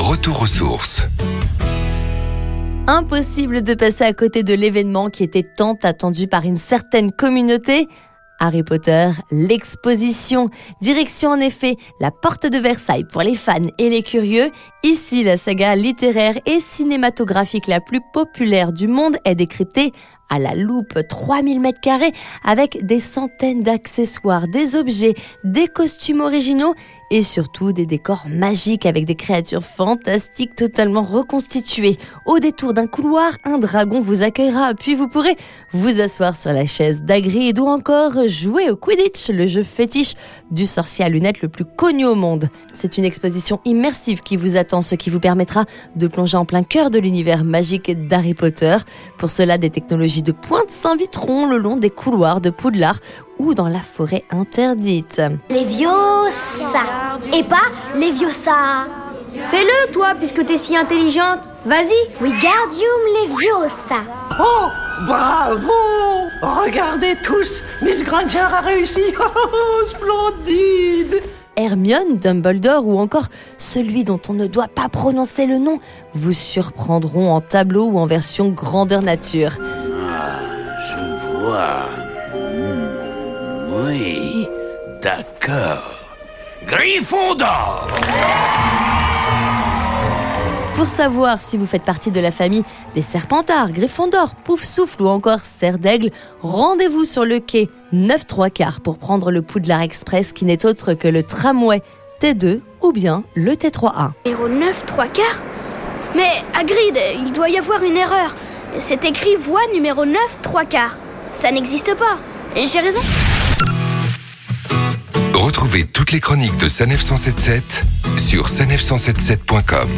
Retour aux sources. Impossible de passer à côté de l'événement qui était tant attendu par une certaine communauté. Harry Potter, l'exposition. Direction en effet la porte de Versailles pour les fans et les curieux. Ici, la saga littéraire et cinématographique la plus populaire du monde est décryptée à la loupe 3000 mètres carrés avec des centaines d'accessoires, des objets, des costumes originaux et surtout des décors magiques avec des créatures fantastiques totalement reconstituées. Au détour d'un couloir, un dragon vous accueillera, puis vous pourrez vous asseoir sur la chaise d'Agrid ou encore jouer au Quidditch, le jeu fétiche du sorcier à lunettes le plus connu au monde. C'est une exposition immersive qui vous attend, ce qui vous permettra de plonger en plein cœur de l'univers magique d'Harry Potter. Pour cela, des technologies de pointe s'inviteront le long des couloirs de Poudlard ou dans la forêt interdite. Leviosa et pas Leviosa. Fais-le, toi, puisque t'es si intelligente. Vas-y. Wingardium Leviosa. Oh, bravo Regardez tous, Miss Granger a réussi. Oh, splendide Hermione, Dumbledore ou encore celui dont on ne doit pas prononcer le nom vous surprendront en tableau ou en version grandeur nature. Hmm, Oui, d'accord. Gryffondor Pour savoir si vous faites partie de la famille des Serpentards, Gryffondor, Pouf Souffle ou encore Serre d'Aigle, rendez-vous sur le quai 9 3 quarts pour prendre le Poudlard Express qui n'est autre que le tramway T2 ou bien le T3A. Numéro 9, 3 quarts Mais, Hagrid, il doit y avoir une erreur. C'est écrit voie numéro 9, 3 quarts. Ça n'existe pas. Et J'ai raison Retrouvez toutes les chroniques de Sanef 177 sur sanef177.com.